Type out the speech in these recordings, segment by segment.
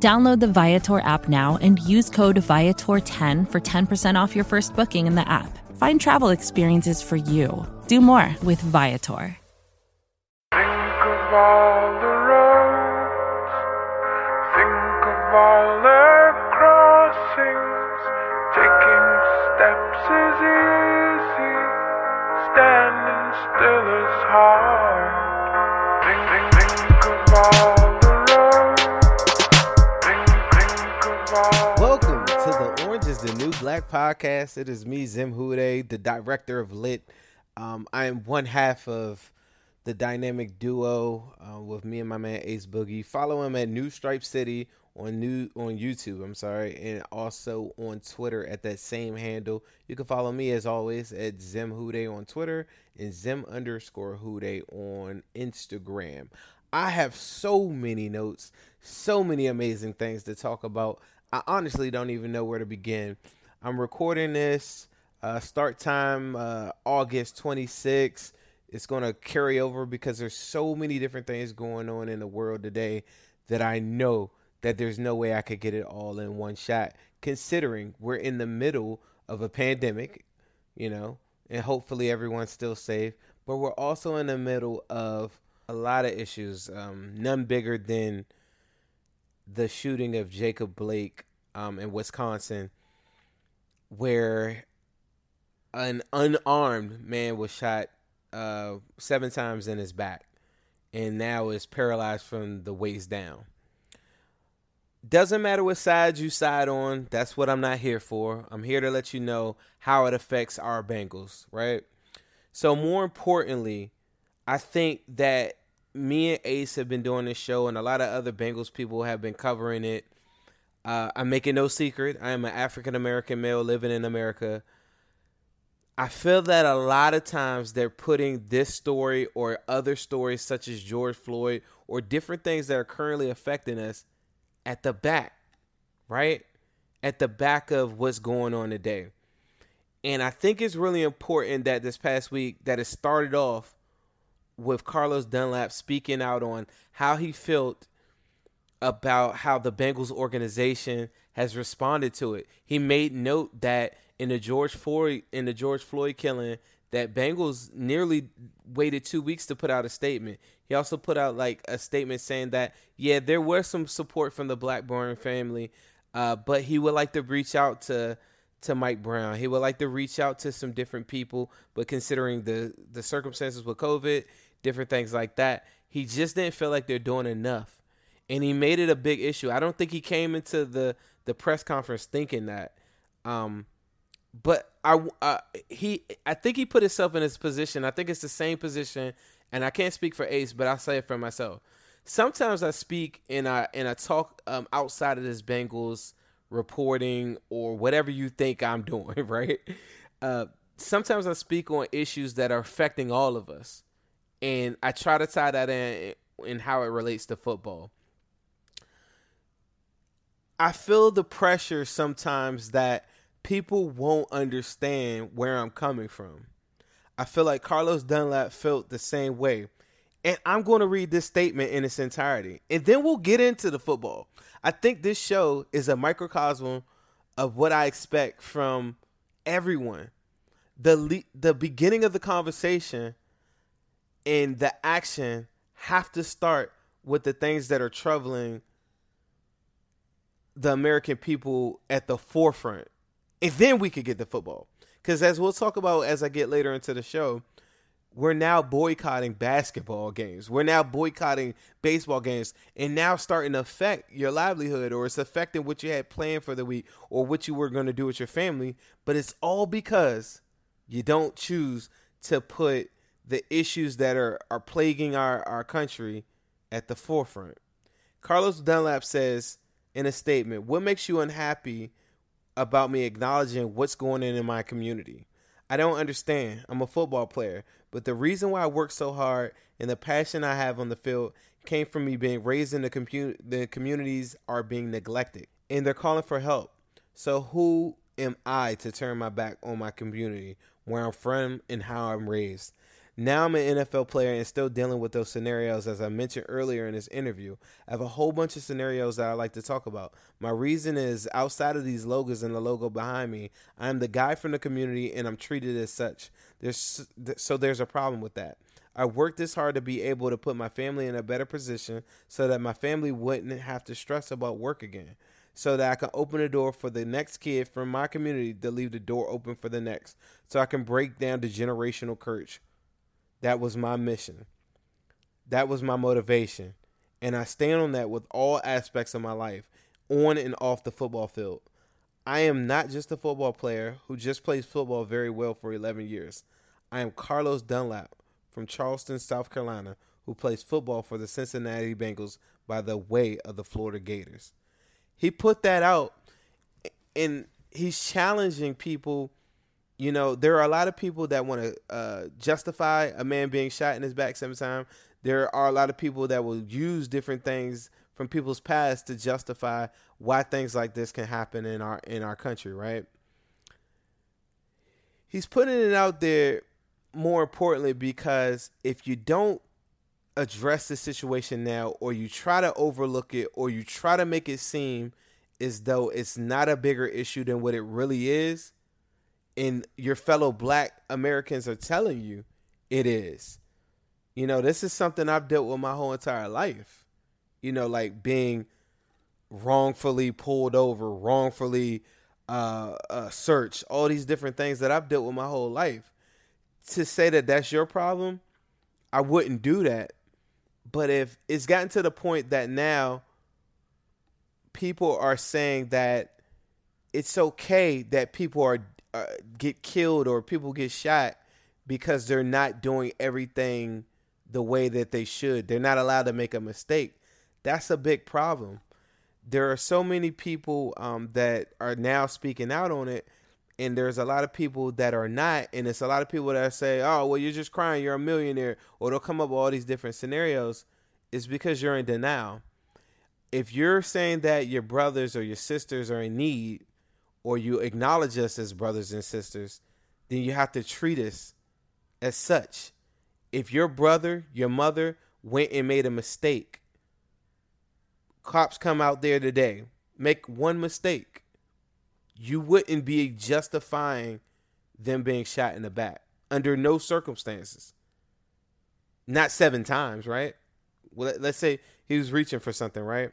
Download the Viator app now and use code Viator10 for 10% off your first booking in the app. Find travel experiences for you. Do more with Viator. Think of all the roads, think of all the crossings. Taking steps is easy, standing still is hard. Welcome to the Orange is the New Black podcast. It is me, Zim Hude, the director of Lit. Um, I am one half of the dynamic duo uh, with me and my man Ace Boogie. Follow him at New Stripe City on new on YouTube. I'm sorry, and also on Twitter at that same handle. You can follow me as always at Zim Hude on Twitter and Zim underscore Hude on Instagram. I have so many notes, so many amazing things to talk about. I honestly don't even know where to begin. I'm recording this. Uh, start time uh, August 26th. It's going to carry over because there's so many different things going on in the world today that I know that there's no way I could get it all in one shot. Considering we're in the middle of a pandemic, you know, and hopefully everyone's still safe, but we're also in the middle of a lot of issues. Um, none bigger than the shooting of Jacob Blake um, in Wisconsin, where an unarmed man was shot uh, seven times in his back and now is paralyzed from the waist down. Doesn't matter what side you side on. That's what I'm not here for. I'm here to let you know how it affects our Bengals, right? So, more importantly, I think that me and Ace have been doing this show, and a lot of other Bengals people have been covering it. Uh, I'm making no secret. I am an African American male living in America. I feel that a lot of times they're putting this story or other stories, such as George Floyd or different things that are currently affecting us, at the back, right? At the back of what's going on today. And I think it's really important that this past week that it started off with Carlos Dunlap speaking out on how he felt about how the Bengals organization has responded to it. He made note that in the George Floyd in the George Floyd killing that Bengals nearly waited 2 weeks to put out a statement. He also put out like a statement saying that yeah, there was some support from the Blackburn family, uh, but he would like to reach out to to Mike Brown. He would like to reach out to some different people, but considering the the circumstances with COVID, different things like that, he just didn't feel like they're doing enough. And he made it a big issue. I don't think he came into the the press conference thinking that. Um, but I uh, he I think he put himself in his position. I think it's the same position, and I can't speak for Ace, but I'll say it for myself. Sometimes I speak and I and I talk um, outside of this Bengals reporting or whatever you think I'm doing, right? Uh, sometimes I speak on issues that are affecting all of us, and I try to tie that in in how it relates to football. I feel the pressure sometimes that people won't understand where I'm coming from. I feel like Carlos Dunlap felt the same way. And I'm going to read this statement in its entirety. And then we'll get into the football. I think this show is a microcosm of what I expect from everyone. The le- the beginning of the conversation and the action have to start with the things that are troubling the American people at the forefront. And then we could get the football. Because as we'll talk about as I get later into the show, we're now boycotting basketball games. We're now boycotting baseball games and now starting to affect your livelihood or it's affecting what you had planned for the week or what you were going to do with your family. But it's all because you don't choose to put the issues that are, are plaguing our, our country at the forefront. Carlos Dunlap says in a statement, What makes you unhappy about me acknowledging what's going on in my community. I don't understand. I'm a football player, but the reason why I work so hard and the passion I have on the field came from me being raised in the compu- the communities are being neglected and they're calling for help. So who am I to turn my back on my community, where I'm from and how I'm raised? Now I'm an NFL player and still dealing with those scenarios, as I mentioned earlier in this interview. I have a whole bunch of scenarios that I like to talk about. My reason is outside of these logos and the logo behind me, I'm the guy from the community and I'm treated as such. There's so there's a problem with that. I worked this hard to be able to put my family in a better position so that my family wouldn't have to stress about work again. So that I can open the door for the next kid from my community to leave the door open for the next. So I can break down the generational curse that was my mission. That was my motivation. And I stand on that with all aspects of my life, on and off the football field. I am not just a football player who just plays football very well for 11 years. I am Carlos Dunlap from Charleston, South Carolina, who plays football for the Cincinnati Bengals by the way of the Florida Gators. He put that out and he's challenging people you know, there are a lot of people that want to uh, justify a man being shot in his back seven times. There are a lot of people that will use different things from people's past to justify why things like this can happen in our in our country, right? He's putting it out there more importantly because if you don't address the situation now or you try to overlook it or you try to make it seem as though it's not a bigger issue than what it really is, and your fellow black Americans are telling you it is. You know, this is something I've dealt with my whole entire life. You know, like being wrongfully pulled over, wrongfully uh, uh, searched, all these different things that I've dealt with my whole life. To say that that's your problem, I wouldn't do that. But if it's gotten to the point that now people are saying that it's okay that people are uh, get killed or people get shot because they're not doing everything the way that they should. They're not allowed to make a mistake. That's a big problem. There are so many people um, that are now speaking out on it, and there's a lot of people that are not. And it's a lot of people that say, "Oh, well, you're just crying. You're a millionaire," or they'll come up with all these different scenarios. It's because you're in denial. If you're saying that your brothers or your sisters are in need, or you acknowledge us as brothers and sisters, then you have to treat us as such. If your brother, your mother went and made a mistake, cops come out there today, make one mistake, you wouldn't be justifying them being shot in the back under no circumstances. Not seven times, right? Well, let's say he was reaching for something, right?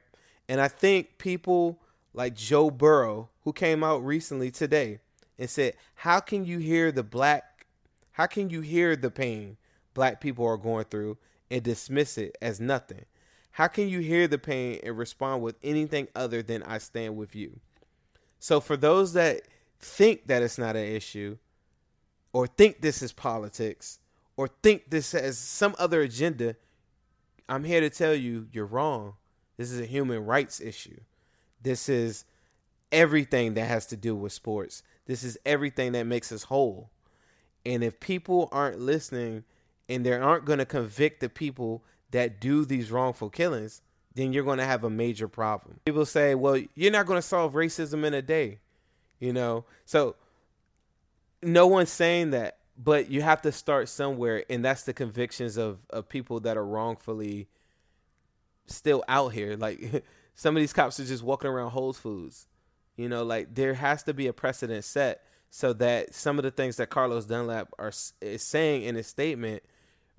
And I think people like Joe Burrow, who came out recently today and said, How can you hear the black, how can you hear the pain black people are going through and dismiss it as nothing? How can you hear the pain and respond with anything other than I stand with you? So, for those that think that it's not an issue, or think this is politics, or think this has some other agenda, I'm here to tell you you're wrong. This is a human rights issue. This is everything that has to do with sports. This is everything that makes us whole. And if people aren't listening and they aren't going to convict the people that do these wrongful killings, then you're going to have a major problem. People say, well, you're not going to solve racism in a day, you know? So no one's saying that, but you have to start somewhere. And that's the convictions of, of people that are wrongfully still out here. Like, some of these cops are just walking around Whole Foods. You know, like there has to be a precedent set so that some of the things that Carlos Dunlap are is saying in his statement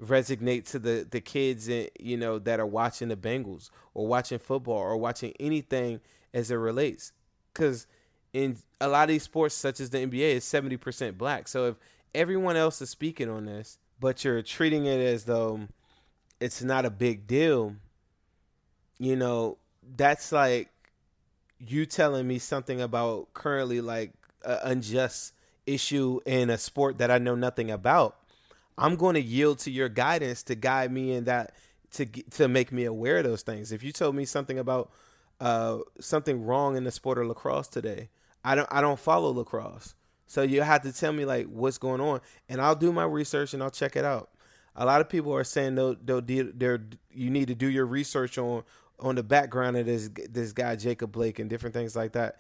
resonate to the the kids in, you know that are watching the Bengals or watching football or watching anything as it relates cuz in a lot of these sports such as the NBA is 70% black. So if everyone else is speaking on this but you're treating it as though it's not a big deal, you know, that's like you telling me something about currently like an unjust issue in a sport that I know nothing about. I'm going to yield to your guidance to guide me in that to to make me aware of those things. If you told me something about uh, something wrong in the sport of lacrosse today, I don't I don't follow lacrosse. So you have to tell me like what's going on, and I'll do my research and I'll check it out. A lot of people are saying they'll, they'll they're, you need to do your research on on the background of this this guy Jacob Blake and different things like that.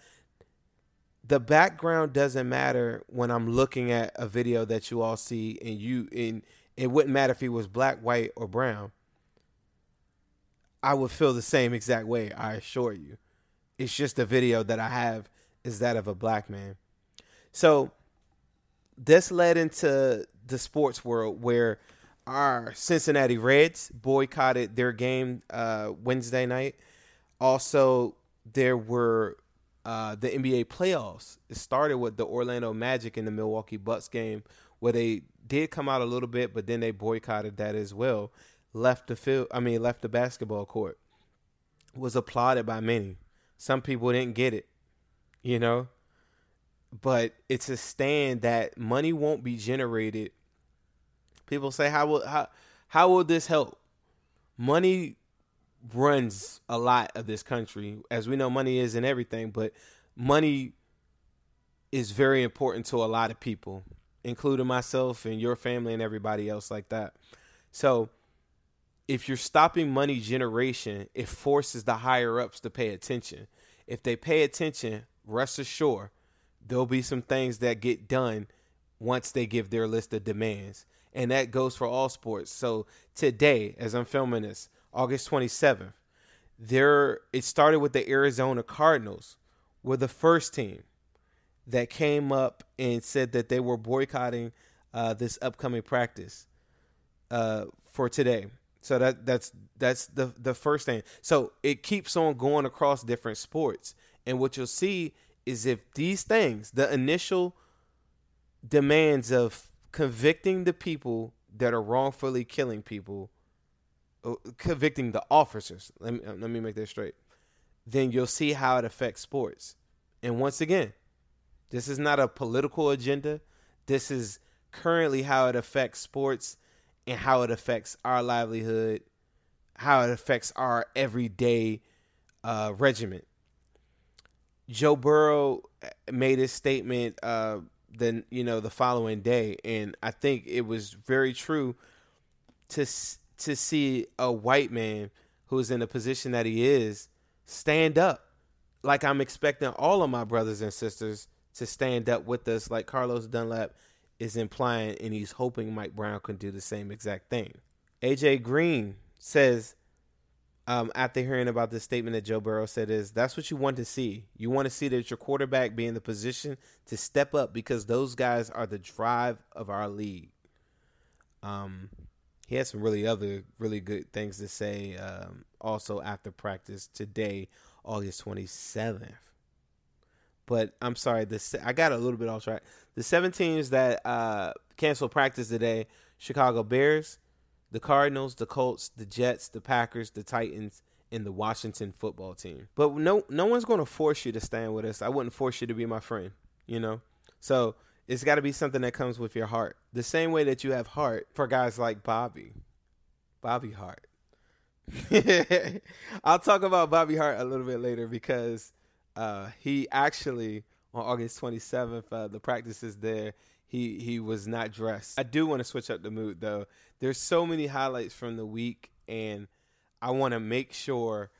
The background doesn't matter when I'm looking at a video that you all see, and you and it wouldn't matter if he was black, white, or brown. I would feel the same exact way. I assure you. It's just the video that I have is that of a black man. So this led into the sports world where our Cincinnati Reds boycotted their game uh, Wednesday night. Also, there were uh, the NBA playoffs. It started with the Orlando Magic and the Milwaukee Bucks game, where they did come out a little bit, but then they boycotted that as well. Left the field, I mean, left the basketball court. Was applauded by many. Some people didn't get it, you know but it's a stand that money won't be generated. People say, how will how how will this help? Money runs a lot of this country. As we know, money is in everything, but money is very important to a lot of people, including myself and your family and everybody else like that. So if you're stopping money generation, it forces the higher ups to pay attention. If they pay attention, rest assured, there'll be some things that get done once they give their list of demands. And that goes for all sports. So today, as I'm filming this, August 27th, there it started with the Arizona Cardinals, were the first team that came up and said that they were boycotting uh, this upcoming practice uh, for today. So that that's that's the the first thing. So it keeps on going across different sports, and what you'll see is if these things, the initial demands of convicting the people that are wrongfully killing people, uh, convicting the officers, let me, let me make that straight, then you'll see how it affects sports. And once again, this is not a political agenda. This is currently how it affects sports and how it affects our livelihood, how it affects our everyday uh, regiment. Joe Burrow made his statement uh, then you know the following day, and I think it was very true to to see a white man who's in the position that he is stand up, like I'm expecting all of my brothers and sisters to stand up with us, like Carlos Dunlap is implying, and he's hoping Mike Brown can do the same exact thing. AJ Green says um, after hearing about this statement that Joe Burrow said is that's what you want to see. You want to see that your quarterback be in the position to step up because those guys are the drive of our league. Um, he had some really other really good things to say. Um, also after practice today, August twenty seventh. But I'm sorry, the I got a little bit off track. The seven teams that uh, canceled practice today: Chicago Bears, the Cardinals, the Colts, the Jets, the Packers, the Titans, and the Washington football team. But no no one's going to force you to stand with us. I wouldn't force you to be my friend, you know? So, it's got to be something that comes with your heart. The same way that you have heart for guys like Bobby. Bobby Hart. I'll talk about Bobby Hart a little bit later because uh, he actually on August 27th, uh, the practice is there he he was not dressed. I do want to switch up the mood though. There's so many highlights from the week, and I want to make sure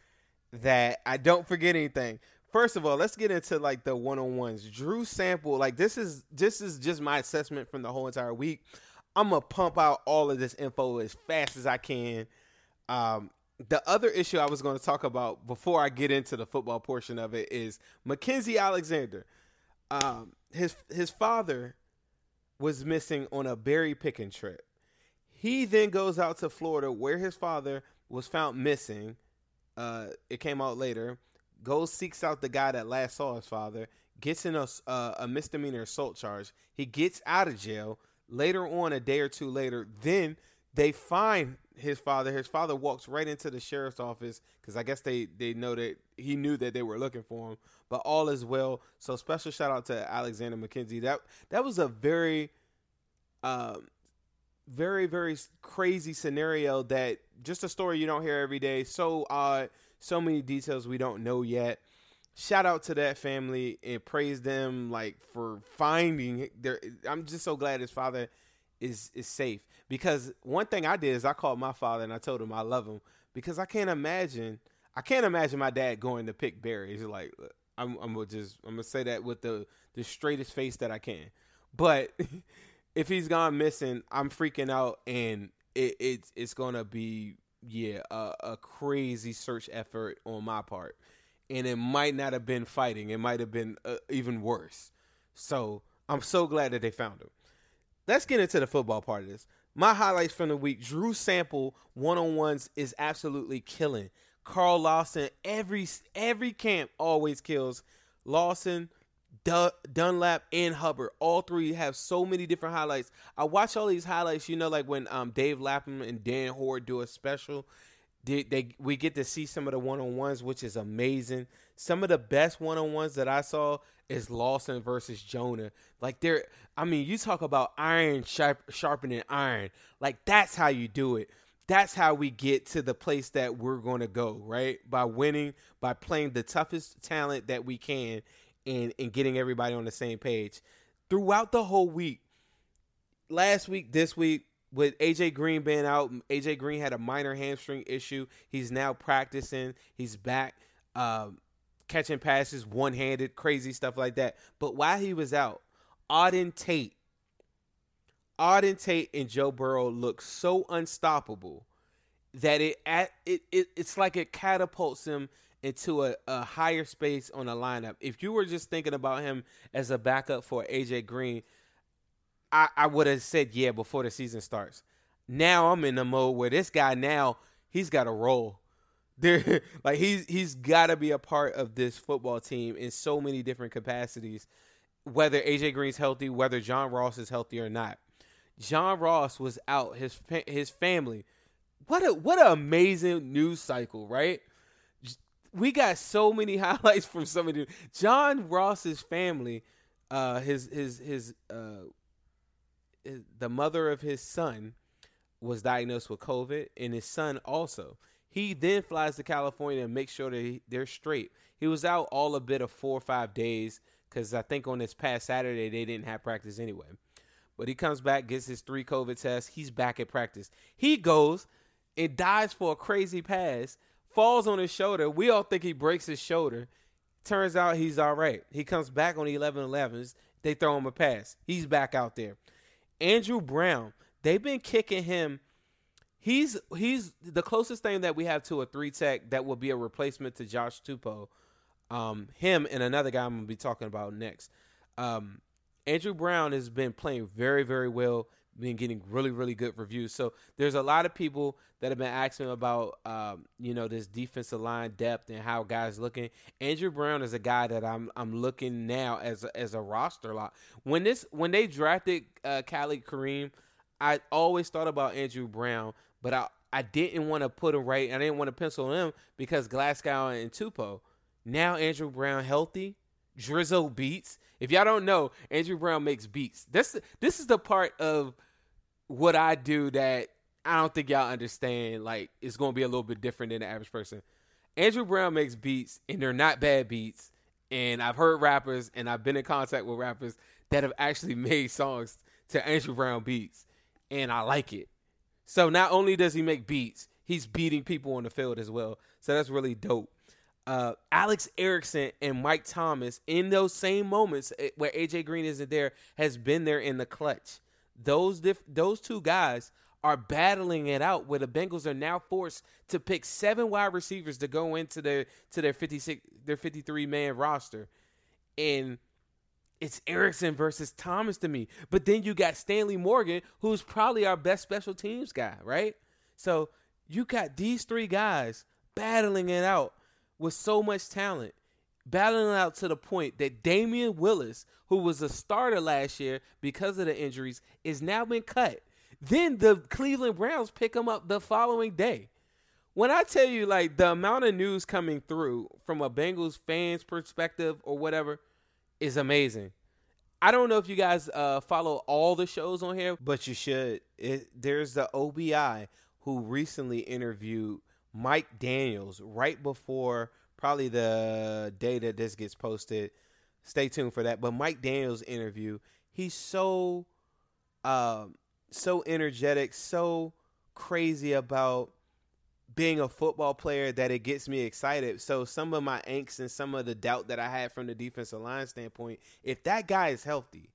that I don't forget anything. First of all, let's get into like the one on ones. Drew Sample, like this is this is just my assessment from the whole entire week. I'm gonna pump out all of this info as fast as I can. Um, the other issue I was going to talk about before I get into the football portion of it is Mackensie Alexander. Um, his his father was missing on a berry picking trip. He then goes out to Florida where his father was found missing. Uh, it came out later. Goes seeks out the guy that last saw his father. Gets in a, uh, a misdemeanor assault charge. He gets out of jail. Later on, a day or two later, then they find his father. His father walks right into the sheriff's office because I guess they they know that he knew that they were looking for him. But all is well. So special shout out to Alexander McKenzie. That that was a very, um, very very crazy scenario. That just a story you don't hear every day. So odd. So many details we don't know yet. shout out to that family and praise them like for finding their. I'm just so glad his father is is safe because one thing I did is I called my father and I told him I love him because I can't imagine I can't imagine my dad going to pick berries like I'm, I'm gonna just I'm gonna say that with the the straightest face that I can, but if he's gone missing, I'm freaking out and it, it's it's gonna be yeah a, a crazy search effort on my part, and it might not have been fighting, it might have been uh, even worse. So I'm so glad that they found him. Let's get into the football part of this. My highlights from the week: Drew Sample one on ones is absolutely killing. Carl Lawson every every camp always kills. Lawson, Dunlap, and Hubbard, all three have so many different highlights. I watch all these highlights, you know, like when um, Dave Lapham and Dan Hoard do a special. They, they we get to see some of the one on ones, which is amazing. Some of the best one on ones that I saw is Lawson versus Jonah. Like they're, I mean, you talk about iron sharp, sharpening iron. Like that's how you do it that's how we get to the place that we're going to go, right? By winning, by playing the toughest talent that we can and and getting everybody on the same page. Throughout the whole week, last week, this week, with AJ Green being out, AJ Green had a minor hamstring issue. He's now practicing. He's back um, catching passes one handed, crazy stuff like that. But while he was out, Auden Tate Auden Tate and Joe Burrow look so unstoppable that it at it, it it's like it catapults him into a, a higher space on a lineup. If you were just thinking about him as a backup for AJ Green, I, I would have said yeah before the season starts. Now I'm in the mode where this guy now he's got a role. There, like he's he's got to be a part of this football team in so many different capacities. Whether AJ Green's healthy, whether John Ross is healthy or not, John Ross was out. His his family. What a what an amazing news cycle, right? We got so many highlights from some of somebody. John Ross's family, uh, his his his uh, his, the mother of his son was diagnosed with COVID, and his son also. He then flies to California and makes sure that he, they're straight. He was out all a bit of four or five days because I think on this past Saturday they didn't have practice anyway. But he comes back, gets his three COVID tests. He's back at practice. He goes and dives for a crazy pass, falls on his shoulder. We all think he breaks his shoulder. Turns out he's all right. He comes back on the 11 11s. They throw him a pass. He's back out there. Andrew Brown, they've been kicking him. He's he's the closest thing that we have to a three tech that will be a replacement to Josh Tupou. Um, him and another guy I'm gonna be talking about next. Um, Andrew Brown has been playing very, very well, been getting really, really good reviews. So there's a lot of people that have been asking about, um, you know, this defensive line depth and how guys looking. Andrew Brown is a guy that I'm I'm looking now as a, as a roster lot. When this when they drafted uh, Khalid Kareem, I always thought about Andrew Brown, but I I didn't want to put him right. I didn't want to pencil him because Glasgow and Tupou. Now Andrew Brown healthy Drizzle beats. If y'all don't know, Andrew Brown makes beats. This this is the part of what I do that I don't think y'all understand. Like it's gonna be a little bit different than the average person. Andrew Brown makes beats, and they're not bad beats. And I've heard rappers, and I've been in contact with rappers that have actually made songs to Andrew Brown beats, and I like it. So not only does he make beats, he's beating people on the field as well. So that's really dope uh, Alex Erickson and Mike Thomas in those same moments eh, where AJ Green isn't there has been there in the clutch. Those diff- those two guys are battling it out where the Bengals are now forced to pick seven wide receivers to go into their to their 56 their 53 man roster. And it's Erickson versus Thomas to me. But then you got Stanley Morgan, who's probably our best special teams guy, right? So you got these three guys battling it out with so much talent, battling it out to the point that Damion Willis, who was a starter last year because of the injuries, is now been cut. Then the Cleveland Browns pick him up the following day. When I tell you, like, the amount of news coming through from a Bengals fans perspective or whatever is amazing. I don't know if you guys uh, follow all the shows on here, but you should. It, there's the OBI who recently interviewed Mike Daniels right before probably the day that this gets posted. Stay tuned for that. But Mike Daniels interview, he's so um so energetic, so crazy about being a football player that it gets me excited. So some of my angst and some of the doubt that I had from the defensive line standpoint, if that guy is healthy,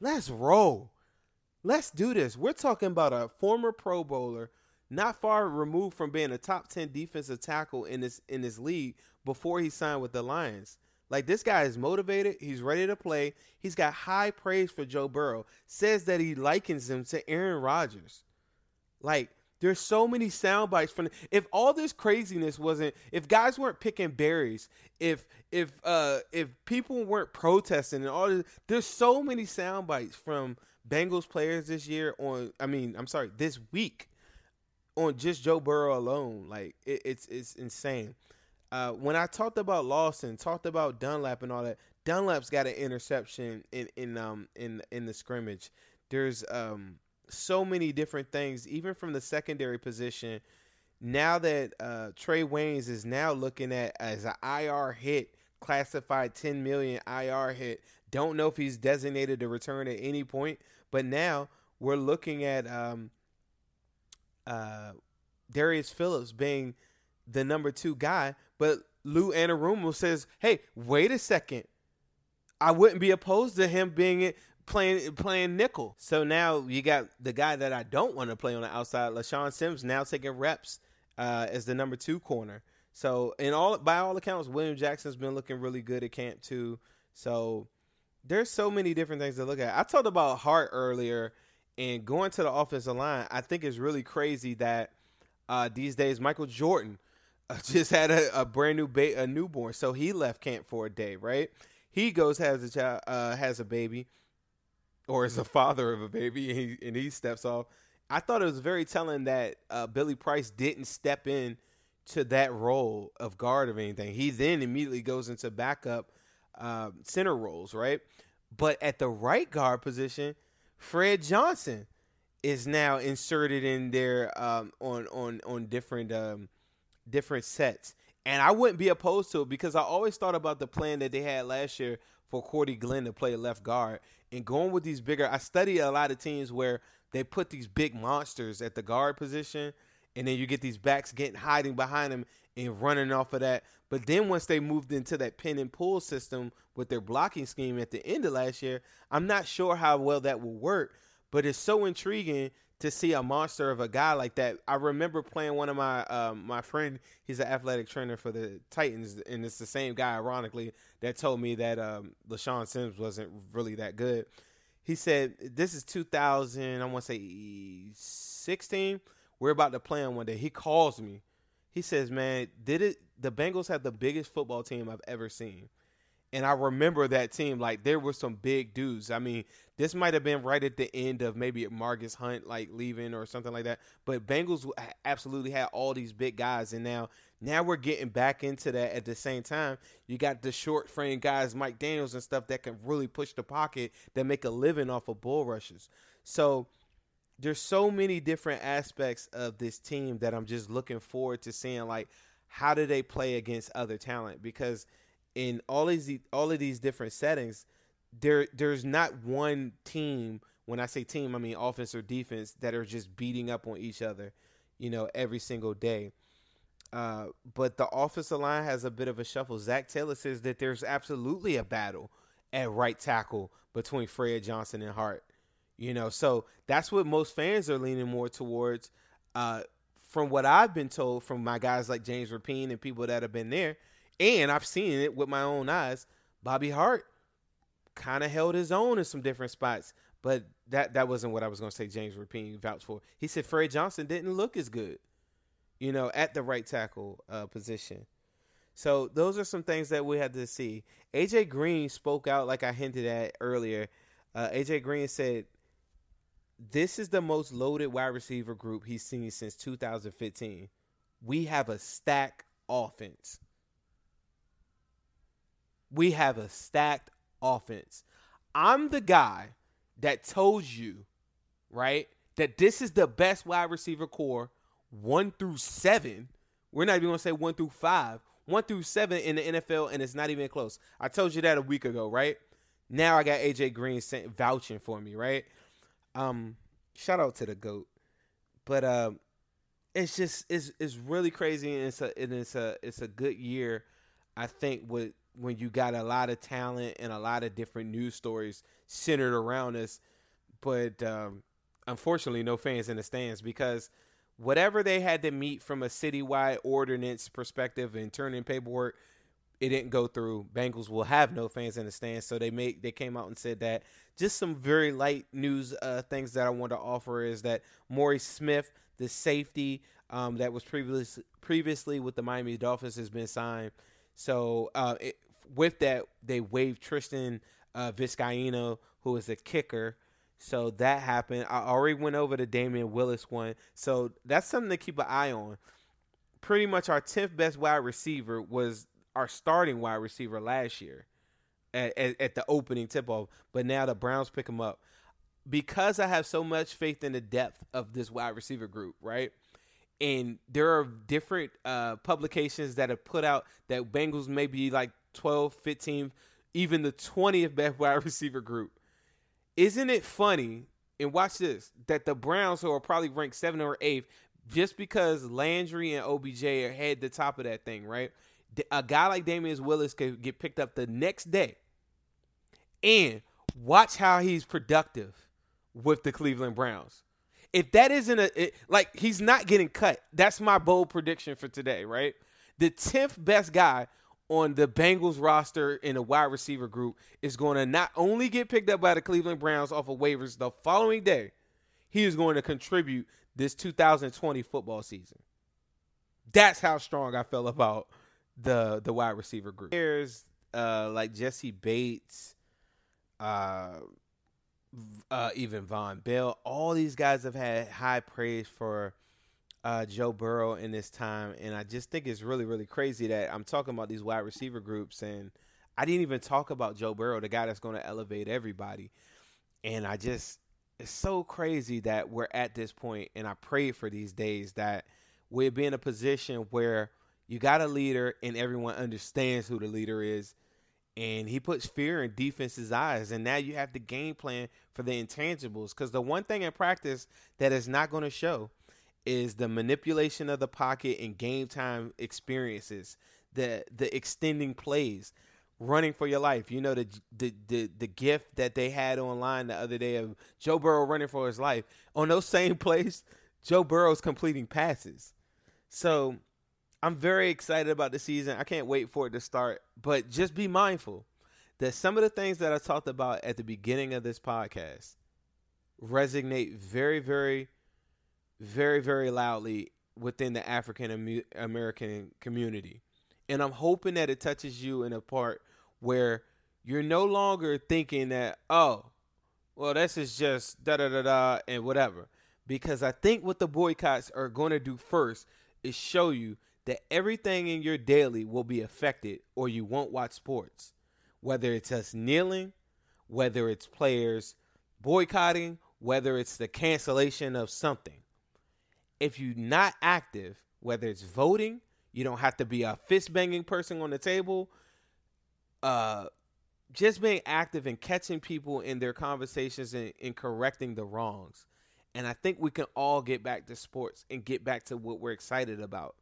let's roll. Let's do this. We're talking about a former Pro Bowler, not far removed from being a top 10 defensive tackle in this in this league before he signed with the Lions. Like this guy is motivated, he's ready to play. He's got high praise for Joe Burrow. Says that he likens him to Aaron Rodgers. Like there's so many sound bites from if all this craziness wasn't if guys weren't picking berries, if if uh if people weren't protesting and all this, there's so many sound bites from Bengals players this year on I mean, I'm sorry, this week on just Joe Burrow alone. Like it, it's it's insane. Uh, when I talked about Lawson, talked about Dunlap and all that, Dunlap's got an interception in in um in in the scrimmage. There's um so many different things, even from the secondary position. Now that uh, Trae Waynes is now looking at as an IR hit, classified 10 million IR hit. Don't know if he's designated to return at any point, but now we're looking at um, uh, Darius Phillips being the number two guy. But Lou Anarumo says, "Hey, wait a second. I wouldn't be opposed to him being playing playing nickel. So now you got the guy that I don't want to play on the outside, LeShaun Sims, now taking reps uh, as the number two corner. So in all by all accounts, William Jackson's been looking really good at camp too. So there's so many different things to look at. I talked about Hart earlier and going to the offensive line. I think it's really crazy that uh, these days Michael Jordan uh, just had a, a brand new ba- a newborn, so he left camp for a day. Right? He goes has a child, uh, has a baby or is a father of a baby and he, and he steps off. I thought it was very telling that uh, Billy Price didn't step in to that role of guard or anything. He then immediately goes into backup uh, center roles, right? But at the right guard position, Fred Johnson is now inserted in there um, on on on different um, different sets, and I wouldn't be opposed to it because I always thought about the plan that they had last year for Cordy Glenn to play left guard and going with these bigger. I study a lot of teams where they put these big monsters at the guard position, and then you get these backs getting hiding behind them and running off of that. But then once they moved into that pin and pull system with their blocking scheme at the end of last year, I'm not sure how well that will work. But it's so intriguing to see a monster of a guy like that. I remember playing one of my um, my friend. He's an athletic trainer for the Titans, and it's the same guy, ironically, that told me that um, LeShaun Sims wasn't really that good. He said, "This is 2000. I want to say 16. We're about to play on one day." He calls me. He says, "Man, did it? The Bengals have the biggest football team I've ever seen." And I remember that team, like there were some big dudes. I mean, this might have been right at the end of maybe Margus Hunt like leaving or something like that. But Bengals absolutely had all these big guys, and now now we're getting back into that. At the same time, you got the short frame guys, Mike Daniels and stuff that can really push the pocket that make a living off of bull rushes. So there's so many different aspects of this team that I'm just looking forward to seeing. Like, how do they play against other talent? Because in all of these all of these different settings, there there's not one team. When I say team, I mean offense or defense that are just beating up on each other, you know, every single day. Uh, but the offensive line has a bit of a shuffle. Zac Taylor says that there's absolutely a battle at right tackle between Fred Johnson and Hart. You know, so that's what most fans are leaning more towards. Uh, from what I've been told from my guys like James Rapien and people that have been there, and I've seen it with my own eyes. Bobby Hart kind of held his own in some different spots, but that that wasn't what I was going to say. James Rapien vouched for. He said Fred Johnson didn't look as good, you know, at the right tackle uh, position. So those are some things that we had to see. AJ Green spoke out like I hinted at earlier. Uh, AJ Green said, "This is the most loaded wide receiver group he's seen since 2015. We have a stack offense." We have a stacked offense. I'm the guy that told you, right, that this is the best wide receiver core, one through seven. We're not even gonna say one through five, one through seven in the NFL, and it's not even close. I told you that a week ago, right? Now I got AJ Green sent, vouching for me, right? Um, shout out to the goat, but um, it's just it's it's really crazy, and it's a and it's a it's a good year. I think with when you got a lot of talent and a lot of different news stories centered around us, but um, unfortunately, no fans in the stands because whatever they had to meet from a citywide ordinance perspective and turn in paperwork, it didn't go through. Bengals will have no fans in the stands, so they make they came out and said that. Just some very light news uh, things that I want to offer is that Maurice Smith, the safety um, that was previously previously with the Miami Dolphins, has been signed. So uh, it, with that, they waived Tristan uh, Vizcaino, who is a kicker. So that happened. I already went over the Damion Willis one. So that's something to keep an eye on. Pretty much our 10th best wide receiver was our starting wide receiver last year at, at, at the opening tip off. But now the Browns pick him up. Because I have so much faith in the depth of this wide receiver group, right? And there are different uh, publications that have put out that Bengals may be like 12, 15, even the 20th best wide receiver group. Isn't it funny? And watch this that the Browns, who are probably ranked seventh or eighth, just because Landry and OBJ are head the top of that thing, right? A guy like Damion Willis could get picked up the next day. And watch how he's productive with the Cleveland Browns. If that isn't a it, like he's not getting cut. That's my bold prediction for today, right? The 10th best guy on the Bengals roster in a wide receiver group is going to not only get picked up by the Cleveland Browns off of waivers the following day, he is going to contribute this 2020 football season. That's how strong I feel about the the wide receiver group. There's uh, like Jessie Bates, uh, uh, even Vonn Bell. All these guys have had high praise for uh, Joe Burrow in this time, and I just think it's really, really crazy that I'm talking about these wide receiver groups, and I didn't even talk about Joe Burrow, the guy that's going to elevate everybody. And I just, it's so crazy that we're at this point, and I pray for these days that we'll be in a position where you got a leader and everyone understands who the leader is. And he puts fear in defense's eyes. And now you have the game plan for the intangibles. Because the one thing in practice that is not going to show is the manipulation of the pocket and game time experiences, the the extending plays, running for your life. You know the the the, the gift that they had online the other day of Joe Burrow running for his life. On those same plays, Joe Burrow's completing passes. So I'm very excited about the season. I can't wait for it to start. But just be mindful that some of the things that I talked about at the beginning of this podcast resonate very, very very, very loudly within the African American community. And I'm hoping that it touches you in a part where you're no longer thinking that, oh, well, this is just da da da da and whatever. Because I think what the boycotts are going to do first is show you that everything in your daily will be affected or you won't watch sports. Whether it's us kneeling, whether it's players boycotting, whether it's the cancellation of something if you're not active, whether it's voting, you don't have to be a fist banging person on the table. Uh, just being active and catching people in their conversations and, and correcting the wrongs. And I think we can all get back to sports and get back to what we're excited about.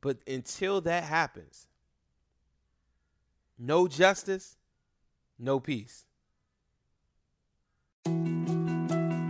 But until that happens, no justice, no peace.